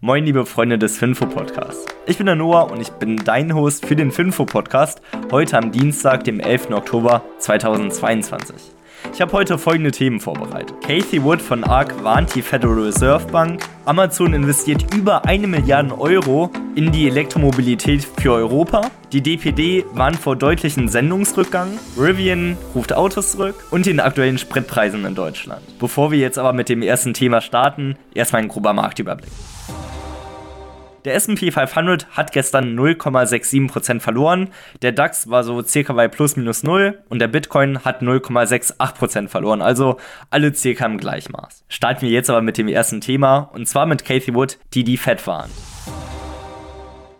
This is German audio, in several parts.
Moin, liebe Freunde des Finfo-Podcasts. Ich bin der Noah und ich bin dein Host für den Finfo-Podcast heute am Dienstag, dem 11. Oktober 2022. Ich habe heute folgende Themen vorbereitet. Casey Wood von ARK warnt die Federal Reserve Bank. Amazon investiert über eine Milliarde Euro in die Elektromobilität für Europa. Die DPD warnt vor deutlichen Sendungsrückgang. Rivian ruft Autos zurück und den aktuellen Spritpreisen in Deutschland. Bevor wir jetzt aber mit dem ersten Thema starten, erstmal ein grober Marktüberblick. Der S&P 500 hat gestern 0,67% verloren, der DAX war so circa bei plus minus 0 und der Bitcoin hat 0,68% verloren, also alle circa im Gleichmaß. Starten wir jetzt aber mit dem ersten Thema und zwar mit Cathy Wood, die die Fed warnt.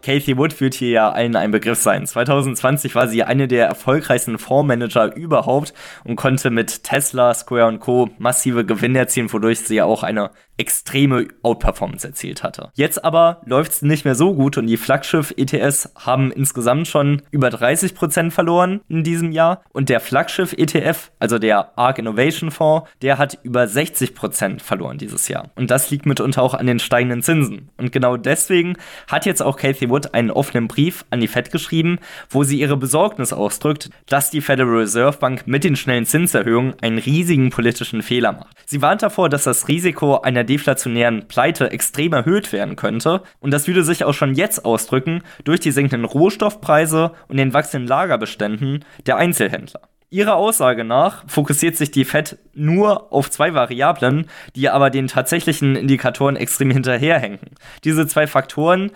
Cathy Wood wird hier ja allen ein Begriff sein. 2020 war sie eine der erfolgreichsten Fondsmanager überhaupt und konnte mit Tesla, Square und Co. massive Gewinne erzielen, wodurch sie ja auch eine extreme Outperformance erzielt hatte. Jetzt aber läuft es nicht mehr so gut und die Flaggschiff-ETS haben insgesamt schon über 30% verloren in diesem Jahr und der Flaggschiff-ETF, also der ARK Innovation Fonds, der hat über 60% verloren dieses Jahr. Und das liegt mitunter auch an den steigenden Zinsen. Und genau deswegen hat jetzt auch Cathy Wood einen offenen Brief an die Fed geschrieben, wo sie ihre Besorgnis ausdrückt, dass die Federal Reserve Bank mit den schnellen Zinserhöhungen einen riesigen politischen Fehler macht. Sie warnt davor, dass das Risiko einer einer deflationären Pleite extrem erhöht werden könnte. Und das würde sich auch schon jetzt ausdrücken durch die sinkenden Rohstoffpreise und den wachsenden Lagerbeständen der Einzelhändler. Ihrer Aussage nach fokussiert sich die Fed nur auf zwei Variablen, die aber den tatsächlichen Indikatoren extrem hinterherhängen. Diese zwei Faktoren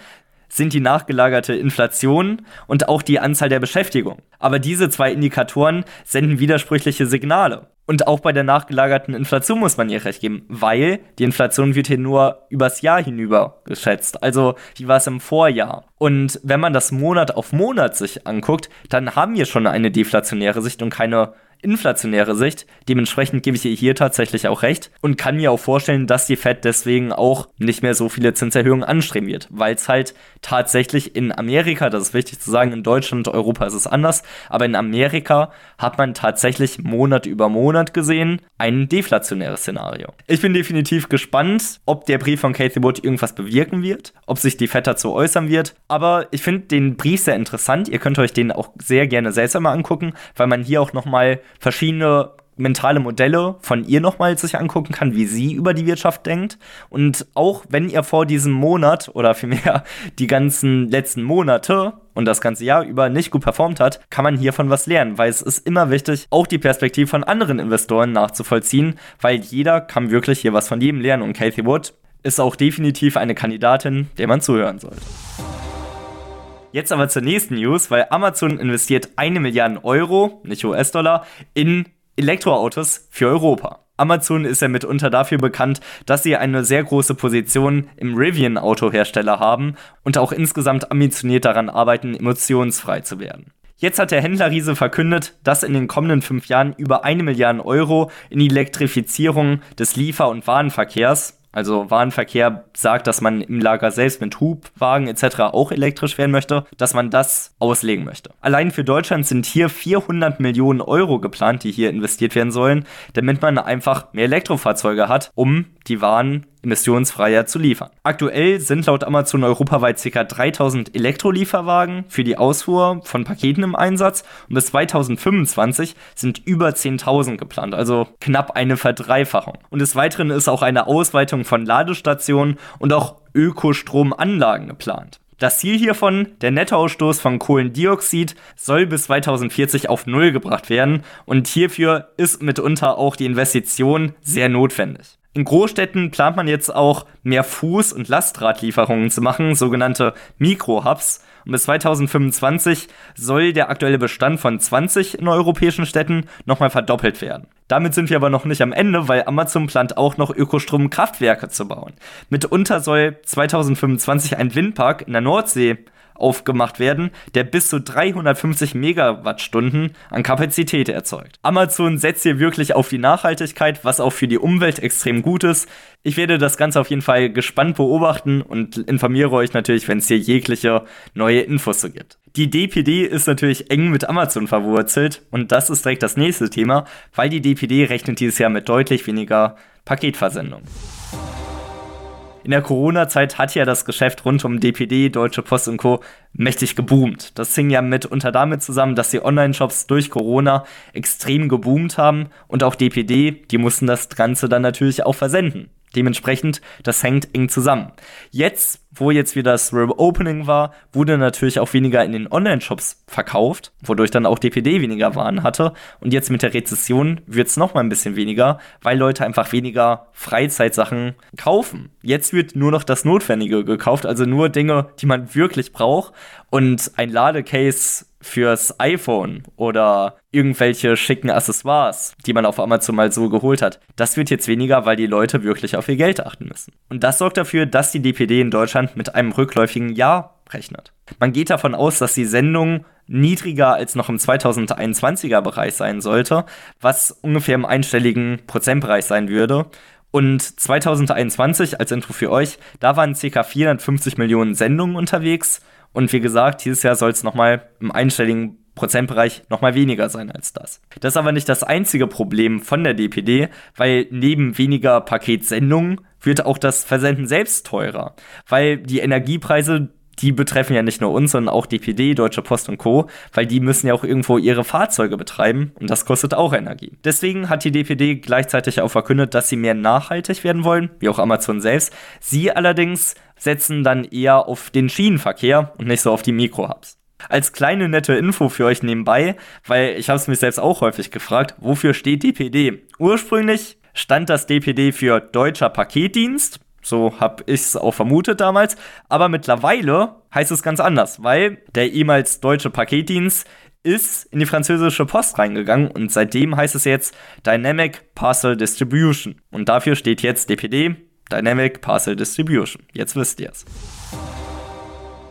sind die nachgelagerte Inflation und auch die Anzahl der Beschäftigung. Aber diese zwei Indikatoren senden widersprüchliche Signale. Und auch bei der nachgelagerten Inflation muss man ihr recht geben, weil die Inflation wird hier nur übers Jahr hinüber geschätzt. Also, wie war es im Vorjahr? Und wenn man das Monat auf Monat sich anguckt, dann haben wir schon eine deflationäre Sicht und keine inflationäre Sicht. Dementsprechend gebe ich ihr hier tatsächlich auch recht und kann mir auch vorstellen, dass die Fed deswegen auch nicht mehr so viele Zinserhöhungen anstreben wird, weil es halt tatsächlich in Amerika, das ist wichtig zu sagen, in Deutschland, Europa ist es anders, aber in Amerika hat man tatsächlich Monat über Monat gesehen ein deflationäres Szenario. Ich bin definitiv gespannt, ob der Brief von Cathy Wood irgendwas bewirken wird, ob sich die Fed dazu äußern wird, aber ich finde den Brief sehr interessant. Ihr könnt euch den auch sehr gerne selbst einmal angucken, weil man hier auch nochmal verschiedene mentale Modelle von ihr nochmal sich angucken kann, wie sie über die Wirtschaft denkt. Und auch wenn ihr vor diesem Monat oder vielmehr die ganzen letzten Monate und das ganze Jahr über nicht gut performt hat, kann man hiervon was lernen, weil es ist immer wichtig, auch die Perspektive von anderen Investoren nachzuvollziehen, weil jeder kann wirklich hier was von jedem lernen und Cathy Wood ist auch definitiv eine Kandidatin, der man zuhören sollte. Jetzt aber zur nächsten News, weil Amazon investiert eine Milliarde Euro, nicht US-Dollar, in Elektroautos für Europa. Amazon ist ja mitunter dafür bekannt, dass sie eine sehr große Position im Rivian-Autohersteller haben und auch insgesamt ambitioniert daran arbeiten, emissionsfrei zu werden. Jetzt hat der Händler Riese verkündet, dass in den kommenden fünf Jahren über eine Milliarde Euro in die Elektrifizierung des Liefer- und Warenverkehrs, also Warenverkehr sagt, dass man im Lager selbst mit Hubwagen etc. auch elektrisch werden möchte, dass man das auslegen möchte. Allein für Deutschland sind hier 400 Millionen Euro geplant, die hier investiert werden sollen, damit man einfach mehr Elektrofahrzeuge hat, um die Waren emissionsfreier zu liefern. Aktuell sind laut Amazon europaweit ca. 3000 Elektrolieferwagen für die Ausfuhr von Paketen im Einsatz und bis 2025 sind über 10.000 geplant, also knapp eine Verdreifachung. Und des Weiteren ist auch eine Ausweitung von Ladestationen und auch Ökostromanlagen geplant. Das Ziel hiervon, der Nettoausstoß von Kohlendioxid, soll bis 2040 auf Null gebracht werden und hierfür ist mitunter auch die Investition sehr notwendig. In Großstädten plant man jetzt auch mehr Fuß- und Lastradlieferungen zu machen, sogenannte Mikrohubs. Und bis 2025 soll der aktuelle Bestand von 20 in europäischen Städten nochmal verdoppelt werden. Damit sind wir aber noch nicht am Ende, weil Amazon plant auch noch Ökostromkraftwerke zu bauen. Mitunter soll 2025 ein Windpark in der Nordsee aufgemacht werden, der bis zu 350 Megawattstunden an Kapazität erzeugt. Amazon setzt hier wirklich auf die Nachhaltigkeit, was auch für die Umwelt extrem gut ist. Ich werde das Ganze auf jeden Fall gespannt beobachten und informiere euch natürlich, wenn es hier jegliche neue Infos so gibt. Die DPD ist natürlich eng mit Amazon verwurzelt und das ist direkt das nächste Thema, weil die DPD rechnet dieses Jahr mit deutlich weniger Paketversendungen. In der Corona-Zeit hat ja das Geschäft rund um DPD, Deutsche Post und Co. mächtig geboomt. Das hing ja mitunter damit zusammen, dass die Online-Shops durch Corona extrem geboomt haben und auch DPD, die mussten das Ganze dann natürlich auch versenden. Dementsprechend, das hängt eng zusammen. Jetzt, wo jetzt wieder das Reopening war, wurde natürlich auch weniger in den Online-Shops verkauft, wodurch dann auch DPD weniger Waren hatte. Und jetzt mit der Rezession wird es nochmal ein bisschen weniger, weil Leute einfach weniger Freizeitsachen kaufen. Jetzt wird nur noch das Notwendige gekauft, also nur Dinge, die man wirklich braucht. Und ein Ladecase fürs iPhone oder irgendwelche schicken Accessoires, die man auf Amazon mal so geholt hat. Das wird jetzt weniger, weil die Leute wirklich auf ihr Geld achten müssen. Und das sorgt dafür, dass die DPD in Deutschland mit einem rückläufigen Jahr rechnet. Man geht davon aus, dass die Sendung niedriger als noch im 2021er Bereich sein sollte, was ungefähr im einstelligen Prozentbereich sein würde. Und 2021, als Intro für euch, da waren ca. 450 Millionen Sendungen unterwegs und wie gesagt, dieses Jahr soll es nochmal im einstelligen Prozentbereich nochmal weniger sein als das. Das ist aber nicht das einzige Problem von der DPD, weil neben weniger Paketsendungen wird auch das Versenden selbst teurer, weil die Energiepreise die betreffen ja nicht nur uns, sondern auch DPD, Deutsche Post und Co., weil die müssen ja auch irgendwo ihre Fahrzeuge betreiben und das kostet auch Energie. Deswegen hat die DPD gleichzeitig auch verkündet, dass sie mehr nachhaltig werden wollen, wie auch Amazon selbst. Sie allerdings setzen dann eher auf den Schienenverkehr und nicht so auf die Mikrohubs. Als kleine nette Info für euch nebenbei, weil ich habe es mir selbst auch häufig gefragt, wofür steht DPD? Ursprünglich stand das DPD für Deutscher Paketdienst, so habe ich es auch vermutet damals, aber mittlerweile heißt es ganz anders, weil der ehemals Deutsche Paketdienst ist in die französische Post reingegangen und seitdem heißt es jetzt Dynamic Parcel Distribution und dafür steht jetzt DPD Dynamic Parcel Distribution. Jetzt wisst ihr es.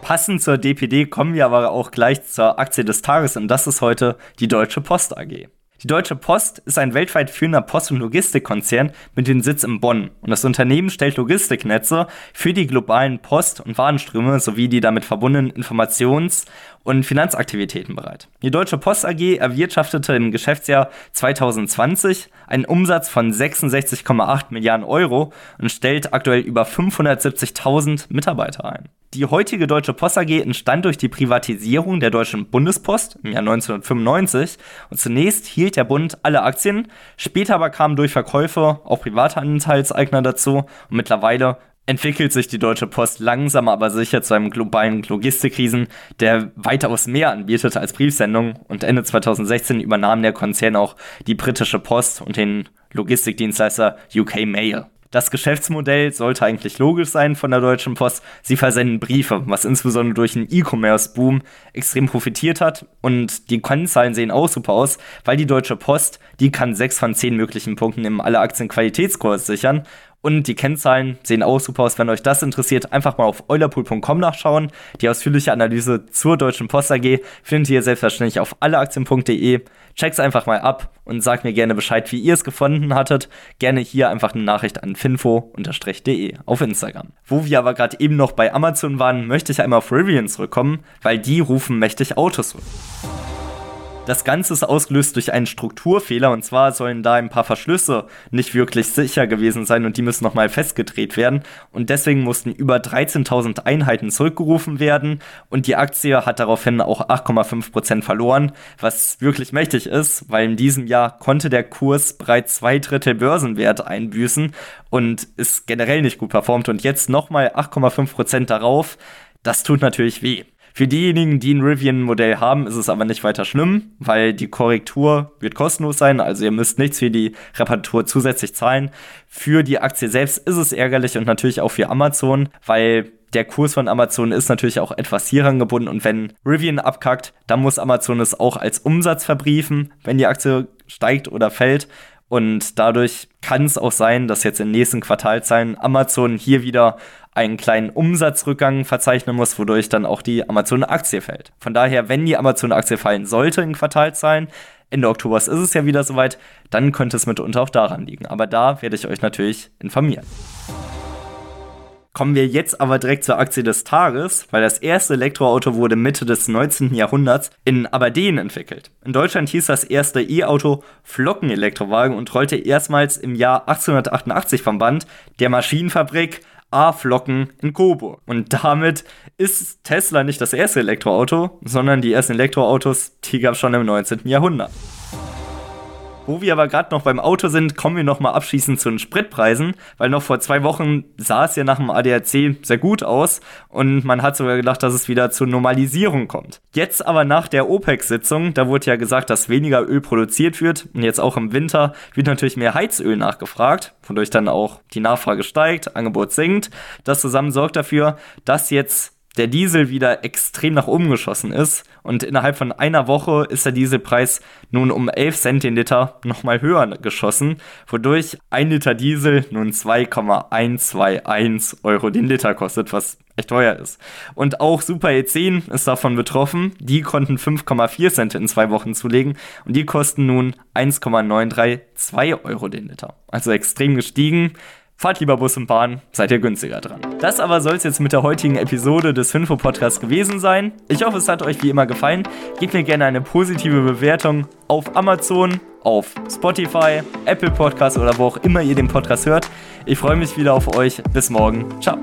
Passend zur DPD kommen wir aber auch gleich zur Aktie des Tages und das ist heute die Deutsche Post AG. Die Deutsche Post ist ein weltweit führender Post- und Logistikkonzern mit dem Sitz in Bonn und das Unternehmen stellt Logistiknetze für die globalen Post- und Warenströme sowie die damit verbundenen Informations- und Finanzaktivitäten bereit. Die Deutsche Post AG erwirtschaftete im Geschäftsjahr 2020 einen Umsatz von 66,8 Milliarden Euro und stellt aktuell über 570.000 Mitarbeiter ein. Die heutige Deutsche Post AG entstand durch die Privatisierung der Deutschen Bundespost im Jahr 1995 und zunächst hielt der Bund alle Aktien, später aber kamen durch Verkäufe auch private Anteilseigner dazu und mittlerweile entwickelt sich die Deutsche Post langsam aber sicher zu einem globalen Logistikriesen, der weitaus mehr anbietet als Briefsendung und Ende 2016 übernahm der Konzern auch die britische Post und den Logistikdienstleister UK Mail. Das Geschäftsmodell sollte eigentlich logisch sein von der Deutschen Post. Sie versenden Briefe, was insbesondere durch den E-Commerce-Boom extrem profitiert hat. Und die Kennzahlen sehen auch super aus, weil die Deutsche Post, die kann sechs von zehn möglichen Punkten im alle Aktien Qualitätskurs sichern. Und die Kennzahlen sehen auch super aus. Wenn euch das interessiert, einfach mal auf eulerpool.com nachschauen. Die ausführliche Analyse zur Deutschen Post AG findet ihr selbstverständlich auf alleaktien.de. Checkt's einfach mal ab und sagt mir gerne Bescheid, wie ihr es gefunden hattet. Gerne hier einfach eine Nachricht an finfo-de auf Instagram. Wo wir aber gerade eben noch bei Amazon waren, möchte ich einmal auf Rivian zurückkommen, weil die rufen mächtig Autos zurück. Das Ganze ist ausgelöst durch einen Strukturfehler. Und zwar sollen da ein paar Verschlüsse nicht wirklich sicher gewesen sein und die müssen nochmal festgedreht werden. Und deswegen mussten über 13.000 Einheiten zurückgerufen werden. Und die Aktie hat daraufhin auch 8,5% verloren, was wirklich mächtig ist, weil in diesem Jahr konnte der Kurs bereits zwei Drittel Börsenwert einbüßen und ist generell nicht gut performt. Und jetzt nochmal 8,5% darauf, das tut natürlich weh. Für diejenigen, die ein Rivian-Modell haben, ist es aber nicht weiter schlimm, weil die Korrektur wird kostenlos sein, also ihr müsst nichts für die Reparatur zusätzlich zahlen. Für die Aktie selbst ist es ärgerlich und natürlich auch für Amazon, weil der Kurs von Amazon ist natürlich auch etwas hieran gebunden und wenn Rivian abkackt, dann muss Amazon es auch als Umsatz verbriefen, wenn die Aktie steigt oder fällt. Und dadurch kann es auch sein, dass jetzt den nächsten Quartalzahlen Amazon hier wieder einen kleinen Umsatzrückgang verzeichnen muss, wodurch dann auch die Amazon-Aktie fällt. Von daher, wenn die Amazon-Aktie fallen sollte in Quartalzahlen, Ende Oktober ist es ja wieder soweit, dann könnte es mitunter auch daran liegen. Aber da werde ich euch natürlich informieren. Kommen wir jetzt aber direkt zur Aktie des Tages, weil das erste Elektroauto wurde Mitte des 19. Jahrhunderts in Aberdeen entwickelt. In Deutschland hieß das erste E-Auto Flockenelektrowagen und rollte erstmals im Jahr 1888 vom Band der Maschinenfabrik A-Flocken in Coburg. Und damit ist Tesla nicht das erste Elektroauto, sondern die ersten Elektroautos, die gab es schon im 19. Jahrhundert. Wo wir aber gerade noch beim Auto sind, kommen wir noch mal abschließend zu den Spritpreisen, weil noch vor zwei Wochen sah es ja nach dem ADAC sehr gut aus und man hat sogar gedacht, dass es wieder zur Normalisierung kommt. Jetzt aber nach der OPEC-Sitzung, da wurde ja gesagt, dass weniger Öl produziert wird und jetzt auch im Winter wird natürlich mehr Heizöl nachgefragt, wodurch dann auch die Nachfrage steigt, Angebot sinkt. Das zusammen sorgt dafür, dass jetzt der Diesel wieder extrem nach oben geschossen ist und innerhalb von einer Woche ist der Dieselpreis nun um 11 Cent den Liter nochmal höher geschossen, wodurch ein Liter Diesel nun 2,121 Euro den Liter kostet, was echt teuer ist. Und auch Super E10 ist davon betroffen. Die konnten 5,4 Cent in zwei Wochen zulegen und die kosten nun 1,932 Euro den Liter. Also extrem gestiegen. Fahrt lieber Bus und Bahn, seid ihr günstiger dran. Das aber soll es jetzt mit der heutigen Episode des Finfo Podcasts gewesen sein. Ich hoffe, es hat euch wie immer gefallen. Gebt mir gerne eine positive Bewertung auf Amazon, auf Spotify, Apple Podcasts oder wo auch immer ihr den Podcast hört. Ich freue mich wieder auf euch. Bis morgen. Ciao.